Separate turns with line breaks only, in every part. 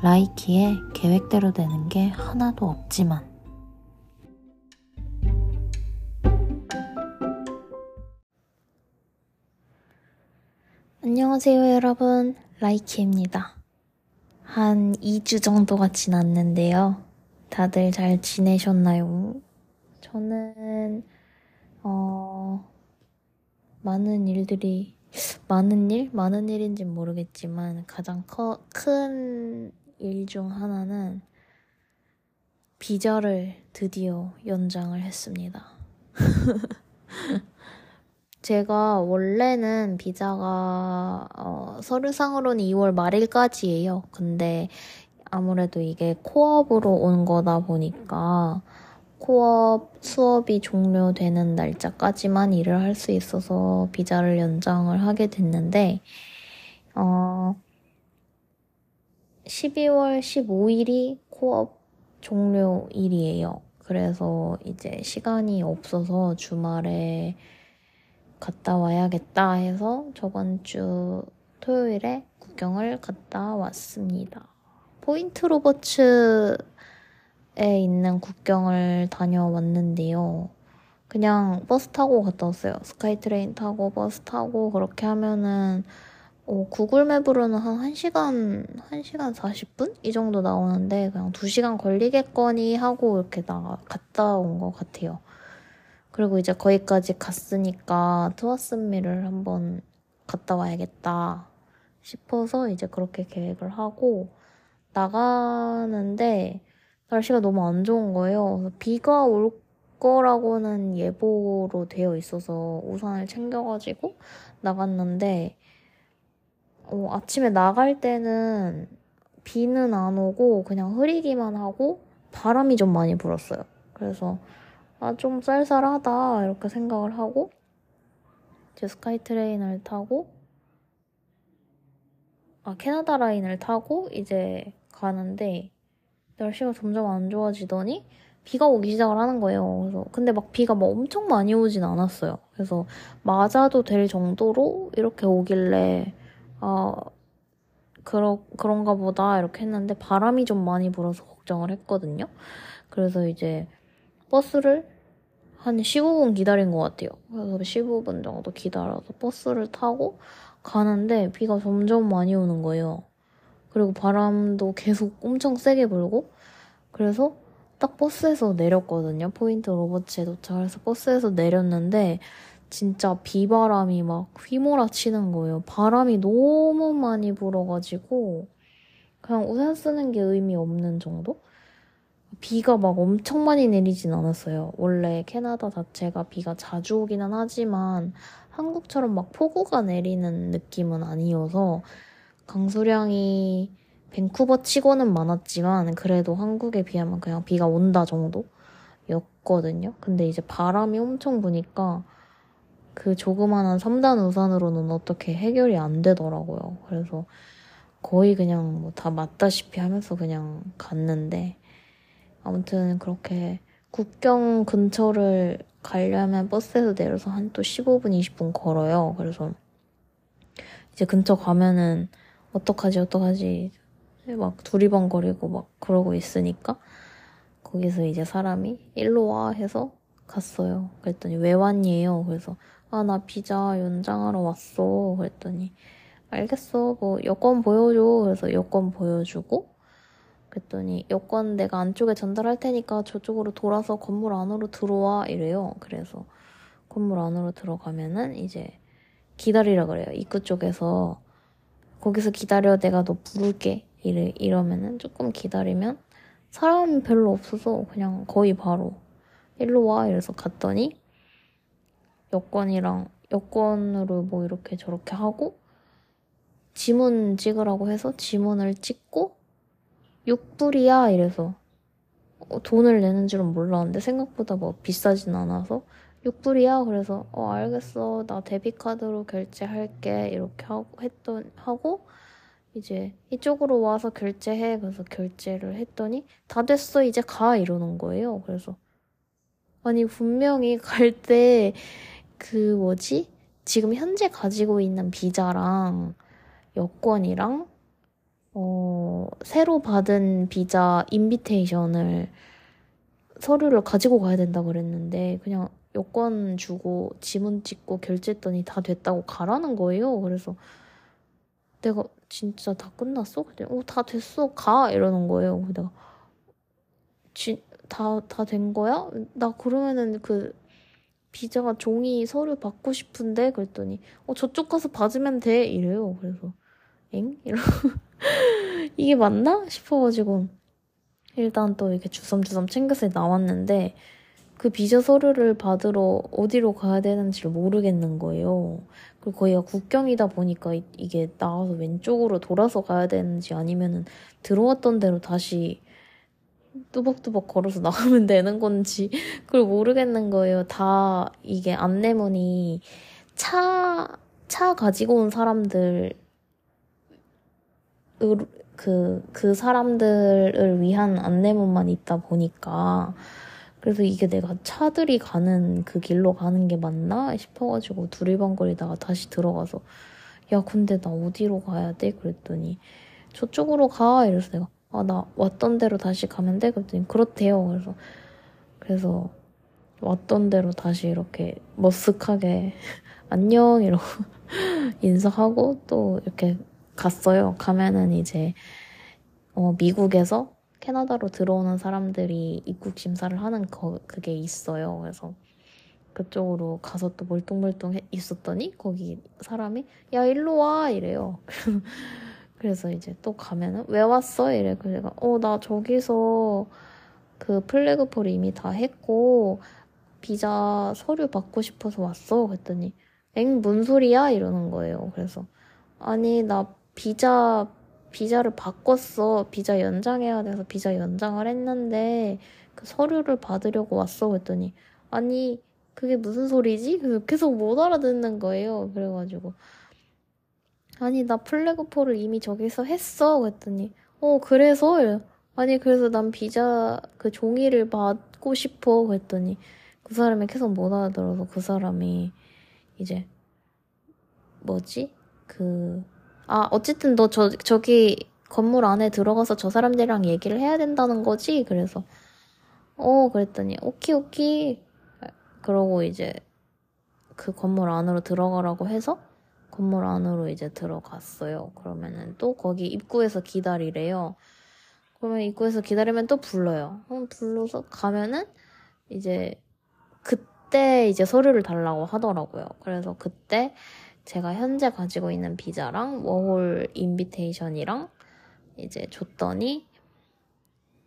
라이키에 계획대로 되는 게 하나도 없지만 안녕하세요 여러분 라이키입니다. 한 2주 정도가 지났는데요. 다들 잘 지내셨나요? 저는 어 많은 일들이 많은 일? 많은 일인진 모르겠지만 가장 큰 일 중 하나는 비자를 드디어 연장을 했습니다. 제가 원래는 비자가 어, 서류상으로는 2월 말일까지예요. 근데 아무래도 이게 코업으로 온 거다 보니까 코업 수업이 종료되는 날짜까지만 일을 할 수 있어서 비자를 연장을 하게 됐는데, 어, 12월 15일이 co-op 종료일이에요. 그래서 이제 시간이 없어서 주말에 갔다 와야겠다 해서 저번 주 토요일에 국경을 갔다 왔습니다. 포인트 로버츠 에 있는 국경을 다녀왔는데요. 그냥 버스 타고 갔다 왔어요. SkyTrain 타고 버스 타고 그렇게 하면은 어, 구글 맵으로는 한 1시간, 1시간 40분? 이 정도 나오는데 그냥 2시간 걸리겠거니 하고 이렇게 나 갔다 온 것 같아요. 그리고 이제 거기까지 갔으니까 트와스미를 한번 갔다 와야겠다 싶어서 이제 그렇게 계획을 하고 나가는데 날씨가 너무 안 좋은 거예요. 비가 올 거라고는 예보로 되어 있어서 우산을 챙겨가지고 나갔는데 어, 아침에 나갈 때는 비는 안 오고 그냥 흐리기만 하고 바람이 좀 많이 불었어요. 그래서 아, 좀 쌀쌀하다 이렇게 생각을 하고 이제 스카이트레인을 타고 아 캐나다 라인을 타고 이제 가는데 날씨가 점점 안 좋아지더니 비가 오기 시작을 하는 거예요. 그래서 근데 막 비가 막 엄청 많이 오진 않았어요. 그래서 맞아도 될 정도로 이렇게 오길래 아 그러 그런가 보다 이렇게 했는데 바람이 좀 많이 불어서 걱정을 했거든요. 그래서 이제 버스를 한 15분 기다린 것 같아요. 그래서 15분 정도 기다려서 버스를 타고 가는데 비가 점점 많이 오는 거예요. 그리고 바람도 계속 엄청 세게 불고 그래서 딱 버스에서 내렸거든요. 포인트 로버츠에 도착해서 버스에서 내렸는데 진짜 비바람이 막 휘몰아치는 거예요. 바람이 너무 많이 불어가지고 그냥 우산 쓰는 게 의미 없는 정도? 비가 막 엄청 많이 내리진 않았어요. 원래 캐나다 자체가 비가 자주 오기는 하지만 한국처럼 막 폭우가 내리는 느낌은 아니어서 강수량이 밴쿠버 치고는 많았지만 그래도 한국에 비하면 그냥 비가 온다 정도였거든요. 근데 이제 바람이 엄청 부니까 그 조그만한 3단 우산으로는 어떻게 해결이 안 되더라고요. 그래서 거의 그냥 뭐 다 맞다시피 하면서 그냥 갔는데 아무튼 그렇게 국경 근처를 가려면 버스에서 내려서 한 또 15분, 20분 걸어요. 그래서 이제 근처 가면은 어떡하지, 어떡하지. 막 두리번거리고 막 그러고 있으니까 거기서 이제 사람이 일로 와 해서 갔어요. 그랬더니 왜 왔니에요? 그래서 아, 나 비자 연장하러 왔어. 그랬더니 알겠어. 뭐 여권 보여줘. 그래서 여권 보여주고 그랬더니 여권 내가 안쪽에 전달할 테니까 저쪽으로 돌아서 건물 안으로 들어와 이래요. 그래서 건물 안으로 들어가면은 이제 기다리라 그래요. 입구 쪽에서 거기서 기다려 내가 너 부를게 이래, 이러면은 조금 기다리면 사람이 별로 없어서 그냥 거의 바로 일로 와 이래서 갔더니 여권이랑 여권으로 뭐 이렇게 저렇게 하고 지문 찍으라고 해서 지문을 찍고 6불이야 이래서 어, 돈을 내는 줄은 몰랐는데 생각보다 뭐 비싸진 않아서 6불이야 그래서 어 알겠어. 나 데비카드로 결제할게. 이렇게 하고 했던 하고 이제 이쪽으로 와서 결제해. 그래서 결제를 했더니 다 됐어. 이제 가. 이러는 거예요. 그래서 아니 분명히 갈때 그 뭐지 지금 현재 가지고 있는 비자랑 여권이랑 어, 새로 받은 비자 인비테이션을 서류를 가지고 가야 된다 그랬는데 그냥 여권 주고 지문 찍고 결제했더니 다 됐다고 가라는 거예요. 그래서 내가 진짜 다 끝났어? 그랬더니 어, 다 됐어. 가. 이러는 거예요. 내가 다, 다 된 거야? 나 그러면은 그 비자가 종이 서류 받고 싶은데 그랬더니 어 저쪽 가서 받으면 돼 이래요. 그래서 엥? 이러고 이게 맞나 싶어가지고 일단 또 이렇게 주섬주섬 챙겨서 나왔는데 그 비자 서류를 받으러 어디로 가야 되는지를 모르겠는 거예요. 그리고 거기가 국경이다 보니까 이 게 나와서 왼쪽으로 돌아서 가야 되는지 아니면은 들어왔던 대로 다시 뚜벅뚜벅 걸어서 나가면 되는 건지 그걸 모르겠는 거예요. 다 이게 안내문이 차, 차 가지고 온 사람들 그, 그 사람들을 위한 안내문만 있다 보니까, 그래서 이게 내가 차들이 가는 그 길로 가는 게 맞나 싶어가지고 두리번거리다가 다시 들어가서, 야, 근데 나 어디로 가야 돼? 그랬더니, 저쪽으로 가. 이래서 내가, 아, 나 왔던 대로 다시 가면 돼? 그랬더니, 그렇대요. 그래서, 그래서, 왔던 대로 다시 이렇게 머쓱하게, 안녕! 이러고 인사하고 또 이렇게 갔어요. 가면은 이제 어, 미국에서 캐나다로 들어오는 사람들이 입국 심사를 하는 거, 그게 있어요. 그래서 그쪽으로 가서 또 멀뚱멀뚱 있었더니 거기 사람이 야 일로 와 이래요. 그래서 이제 또 가면은 왜 왔어 이래. 그래서 내가 어 나 저기서 그 플래그폴 이미 다 했고 비자 서류 받고 싶어서 왔어. 그랬더니 엥 뭔 소리야 이러는 거예요. 그래서 아니 나 비자 비자를 바꿨어. 비자 연장해야 돼서 비자 연장을 했는데 그 서류를 받으려고 왔어. 그랬더니 아니 그게 무슨 소리지? 그래서 계속 못 알아듣는 거예요. 그래가지고 아니 나 플래그포를 이미 저기서 했어. 그랬더니 어 그래서 아니 그래서 난 비자 그 종이를 받고 싶어. 그랬더니 그 사람이 계속 못 알아들어서 그 사람이 이제 뭐지 그 아, 어쨌든 너 저, 저기 건물 안에 들어가서 저 사람들이랑 얘기를 해야 된다는 거지? 그래서, 어, 그랬더니, 오키, 오키. 그러고 이제 그 건물 안으로 들어가라고 해서 건물 안으로 이제 들어갔어요. 그러면은 또 거기 입구에서 기다리래요. 그러면 입구에서 기다리면 또 불러요. 그럼 불러서 가면은 이제 그때 이제 서류를 달라고 하더라고요. 그래서 그때 제가 현재 가지고 있는 비자랑 워홀 인비테이션이랑 이제 줬더니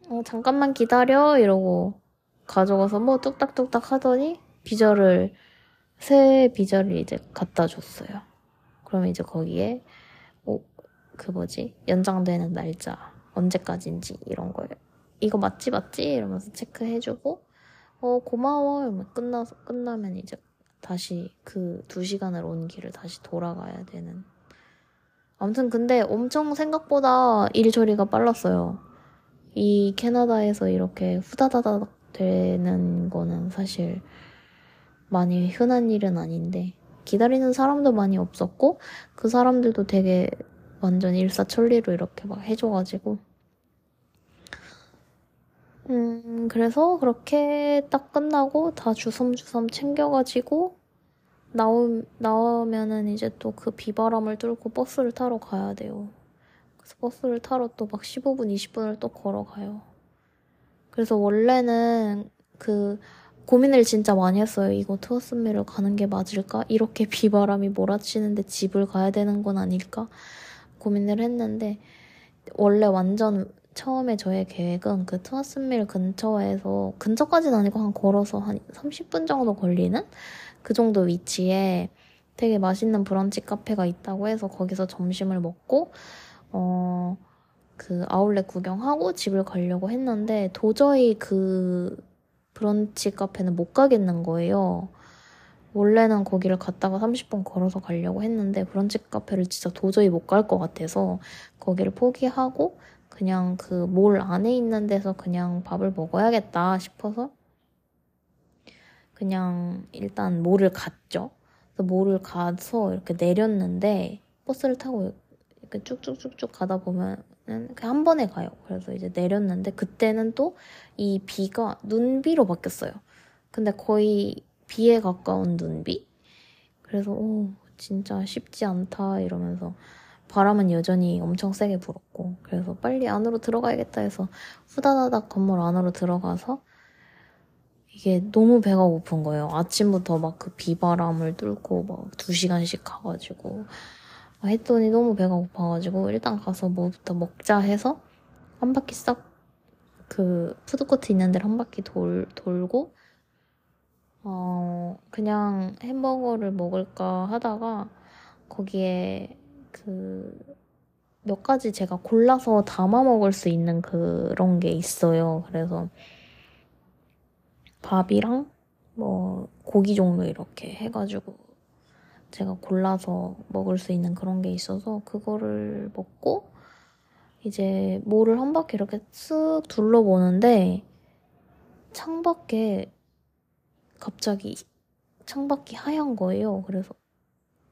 어, 잠깐만 기다려 이러고 가져가서 뭐 뚝딱뚝딱 하더니 비자를 새 비자를 이제 갖다 줬어요. 그러면 이제 거기에 어, 그 뭐지 연장되는 날짜 언제까지인지 이런 거예요. 이거 맞지 맞지 이러면서 체크해주고 어 고마워 이러면 끝나서 끝나면 이제 다시 그 두 시간을 온 길을 다시 돌아가야 되는. 아무튼 근데 엄청 생각보다 일 처리가 빨랐어요. 이 캐나다에서 이렇게 후다다닥 되는 거는 사실 많이 흔한 일은 아닌데 기다리는 사람도 많이 없었고 그 사람들도 되게 완전 일사천리로 이렇게 막 해줘가지고 음, 그래서 그렇게 딱 끝나고 다 주섬주섬 챙겨가지고 나오, 나오면은 이제 또 그 비바람을 뚫고 버스를 타러 가야 돼요. 그래서 버스를 타러 또 막 15분, 20분을 또 걸어가요. 그래서 원래는 그 고민을 진짜 많이 했어요. 이거 트워스미를 가는 게 맞을까? 이렇게 비바람이 몰아치는데 집을 가야 되는 건 아닐까? 고민을 했는데 원래 완전 처음에 저의 계획은 그 트와스밀 근처에서 근처까지는 아니고 한 걸어서 한 30분 정도 걸리는 그 정도 위치에 되게 맛있는 브런치 카페가 있다고 해서 거기서 점심을 먹고 어 그 아울렛 구경하고 집을 가려고 했는데 도저히 그 브런치 카페는 못 가겠는 거예요. 원래는 거기를 갔다가 30분 걸어서 가려고 했는데 브런치 카페를 진짜 도저히 못 갈 것 같아서 거기를 포기하고 그냥 그 몰 안에 있는 데서 그냥 밥을 먹어야겠다 싶어서 그냥 일단 몰을 갔죠. 그래서 몰을 가서 이렇게 내렸는데 버스를 타고 이렇게 쭉쭉쭉쭉 가다 보면은 한 번에 가요. 그래서 이제 내렸는데 그때는 또 이 비가 눈비로 바뀌었어요. 근데 거의 비에 가까운 눈비? 그래서 오 진짜 쉽지 않다 이러면서 바람은 여전히 엄청 세게 불었고 그래서 빨리 안으로 들어가야겠다 해서 후다다닥 건물 안으로 들어가서 이게 너무 배가 고픈 거예요. 아침부터 막 그 비바람을 뚫고 막 두 시간씩 가가지고 했더니 너무 배가 고파가지고 일단 가서 뭐부터 먹자 해서 한 바퀴 싹 그 푸드코트 있는 데를 한 바퀴 돌, 돌고 어 그냥 햄버거를 먹을까 하다가 거기에 그 몇 가지 제가 골라서 담아 먹을 수 있는 그런 게 있어요. 그래서 밥이랑 뭐 고기 종류 이렇게 해가지고 제가 골라서 먹을 수 있는 그런 게 있어서 그거를 먹고 이제 뭐를 한 바퀴 이렇게 쓱 둘러보는데 창밖에 갑자기 창밖이 하얀 거예요. 그래서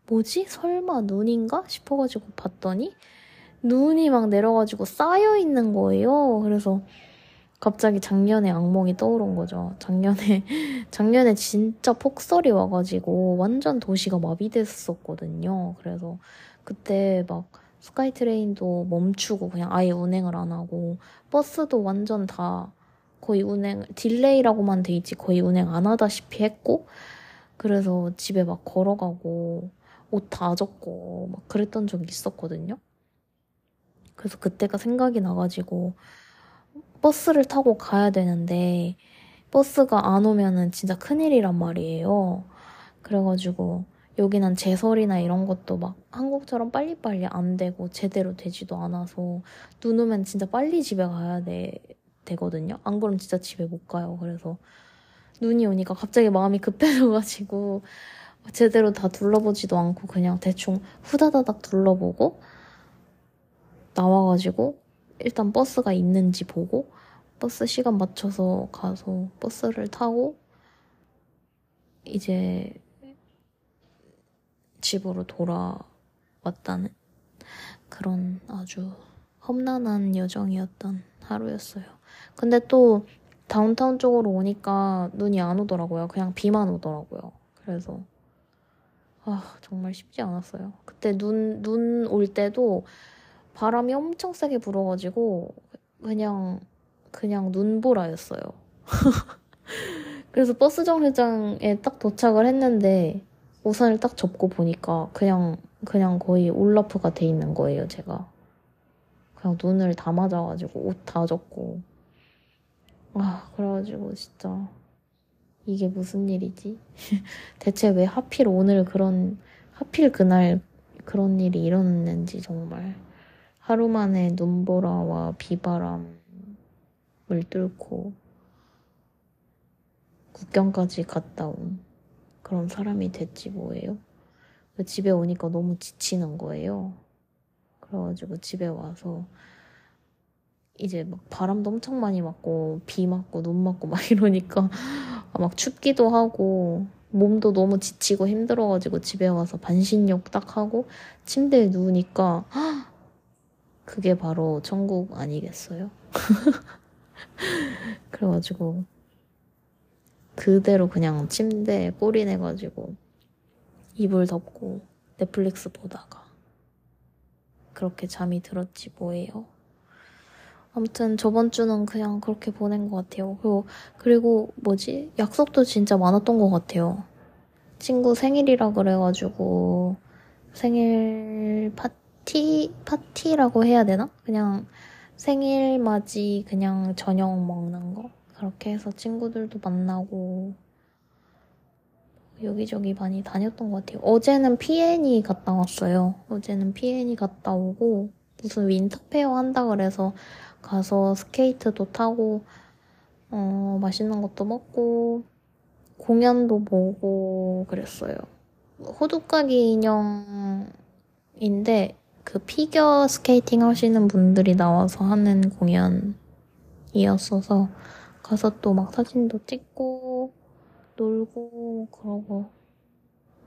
뭐지? 설마 눈인가? 싶어가지고 봤더니 눈이 막 내려가지고 쌓여 있는 거예요. 그래서 갑자기 작년에 악몽이 떠오른 거죠. 작년에, 작년에 진짜 폭설이 와가지고 완전 도시가 마비됐었거든요. 그래서 그때 막 스카이트레인도 멈추고 그냥 아예 운행을 안 하고 버스도 완전 다 거의 운행, delay라고만 돼 있지 거의 운행 안 하다시피 했고 그래서 집에 막 걸어가고 옷 다 젖고 막 그랬던 적이 있었거든요. 그래서 그때가 생각이 나가지고 버스를 타고 가야 되는데 버스가 안 오면은 진짜 큰일이란 말이에요. 그래가지고 여기는 제설이나 이런 것도 막 한국처럼 빨리빨리 안 되고 제대로 되지도 않아서 눈 오면 진짜 빨리 집에 가야 돼, 되거든요. 안 그러면 진짜 집에 못 가요. 그래서 눈이 오니까 갑자기 마음이 급해져가지고 제대로 다 둘러보지도 않고 그냥 대충 후다다닥 둘러보고 나와가지고 일단 버스가 있는지 보고 버스 시간 맞춰서 가서 버스를 타고 이제 집으로 돌아왔다는 그런 아주 험난한 여정이었던 하루였어요. 근데 또 다운타운 쪽으로 오니까 눈이 안 오더라고요. 그냥 비만 오더라고요. 그래서 아 정말 쉽지 않았어요. 그때 눈 눈 올 때도 바람이 엄청 세게 불어가지고 그냥 그냥 눈보라였어요. 그래서 버스 정류장에 딱 도착을 했는데 우산을 딱 접고 보니까 그냥 그냥 거의 올라프가 돼 있는 거예요, 제가. 그냥 눈을 다 맞아가지고 옷 다 젖고. 아, 그래가지고 진짜 이게 무슨 일이지? 대체 왜 하필 오늘 그런 하필 그날 그런 일이 일어났는지 정말 하루 만에 눈보라와 비바람을 뚫고 국경까지 갔다 온 그런 사람이 됐지 뭐예요. 집에 오니까 너무 지치는 거예요. 그래가지고 집에 와서 이제 막 바람도 엄청 많이 맞고 비 맞고 눈 맞고 막 이러니까 막 춥기도 하고 몸도 너무 지치고 힘들어가지고 집에 와서 반신욕 딱 하고 침대에 누우니까 그게 바로 천국 아니겠어요? 그래가지고 그대로 그냥 침대에 꼬리 내가지고 이불 덮고 넷플릭스 보다가 그렇게 잠이 들었지 뭐예요. 아무튼 저번 주는 그냥 그렇게 보낸 것 같아요. 그리고, 그리고 뭐지? 약속도 진짜 많았던 것 같아요. 친구 생일이라 그래가지고 생일 파티? 파티라고 해야 되나? 그냥 생일 맞이 그냥 저녁 먹는 거. 그렇게 해서 친구들도 만나고 여기저기 많이 다녔던 것 같아요. 어제는 PNE 갔다 왔어요. 어제는 PNE 갔다 오고 무슨 winter fair 한다 그래서 가서 스케이트도 타고 어, 맛있는 것도 먹고 공연도 보고 그랬어요. 호두까기 인형인데 그 피겨 스케이팅 하시는 분들이 나와서 하는 공연이었어서 가서 또 막 사진도 찍고 놀고 그러고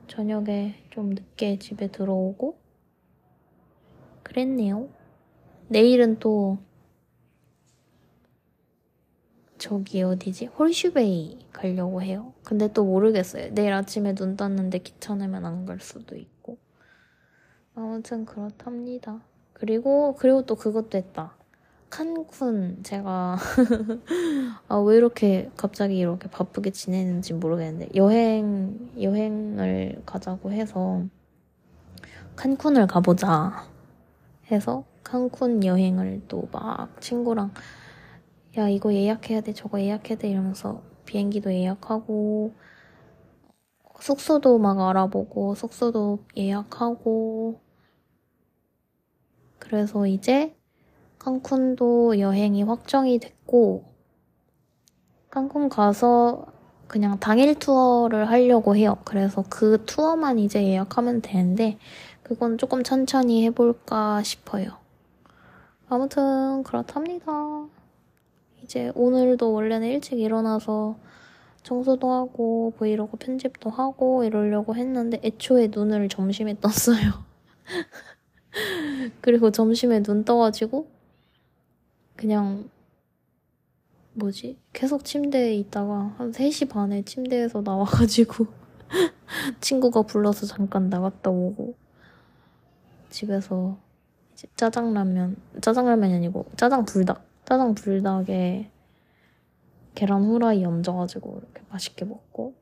저녁에 좀 늦게 집에 들어오고 그랬네요. 내일은 또 저기 어디지? 홀슈베이 가려고 해요. 근데 또 모르겠어요. 내일 아침에 눈 떴는데 귀찮으면 안 갈 수도 있고. 아무튼 그렇답니다. 그리고 그리고 또 그것도 했다. 칸쿤 제가 아, 왜 이렇게 갑자기 이렇게 바쁘게 지내는지 모르겠는데 여행 여행을 가자고 해서 칸쿤을 가보자 해서 칸쿤 여행을 또 막 친구랑 야 이거 예약해야 돼 저거 예약해야 돼 이러면서 비행기도 예약하고 숙소도 막 알아보고 숙소도 예약하고 그래서 이제 칸쿤도 여행이 확정이 됐고 칸쿤 가서 그냥 당일 투어를 하려고 해요. 그래서 그 투어만 이제 예약하면 되는데 그건 조금 천천히 해볼까 싶어요. 아무튼 그렇답니다. 이제 오늘도 원래는 일찍 일어나서 청소도 하고 브이로그 편집도 하고 이러려고 했는데 애초에 눈을 점심에 떴어요. 그리고 점심에 눈 떠가지고 그냥 뭐지? 계속 침대에 있다가 한 3시 반에 침대에서 나와가지고 친구가 불러서 잠깐 나갔다 오고 집에서 이제 짜장라면 짜장라면이 아니고 짜장 불닭 짜장 불닭에 계란 후라이 얹어가지고 이렇게 맛있게 먹고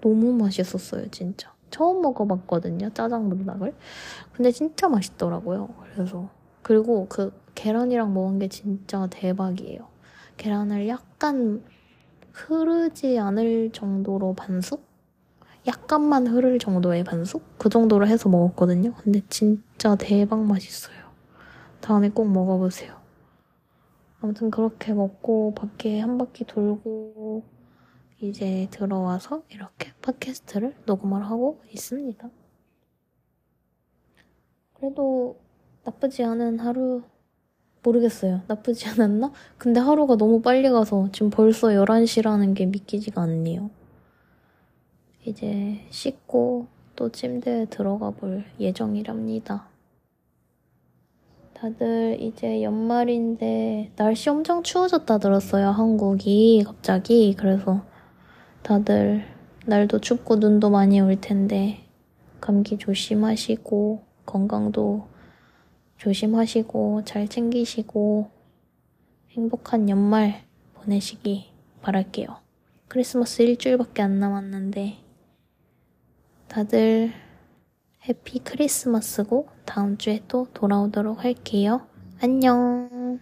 너무 맛있었어요 진짜 처음 먹어봤거든요 짜장 불닭을. 근데 진짜 맛있더라고요. 그래서. 그리고 그 계란이랑 먹은 게 진짜 대박이에요. 계란을 약간 흐르지 않을 정도로 반숙? 약간만 흐를 정도의 반숙? 그 정도로 해서 먹었거든요. 근데 진짜 대박 맛있어요. 다음에 꼭 먹어보세요. 아무튼 그렇게 먹고 밖에 한 바퀴 돌고 이제 들어와서 이렇게 팟캐스트를 녹음을 하고 있습니다. 그래도 나쁘지 않은 하루 모르겠어요. 나쁘지 않았나? 근데 하루가 너무 빨리 가서 지금 벌써 11시라는 게 믿기지가 않네요. 이제 씻고 또 침대에 들어가 볼 예정이랍니다. 다들 이제 연말인데 날씨 엄청 추워졌다 들었어요. 한국이 갑자기. 그래서 다들 날도 춥고 눈도 많이 올 텐데 감기 조심하시고 건강도 조심하시고 잘 챙기시고 행복한 연말 보내시기 바랄게요. 크리스마스 일주일밖에 안 남았는데 다들 해피 크리스마스고 다음 주에 또 돌아오도록 할게요. 안녕.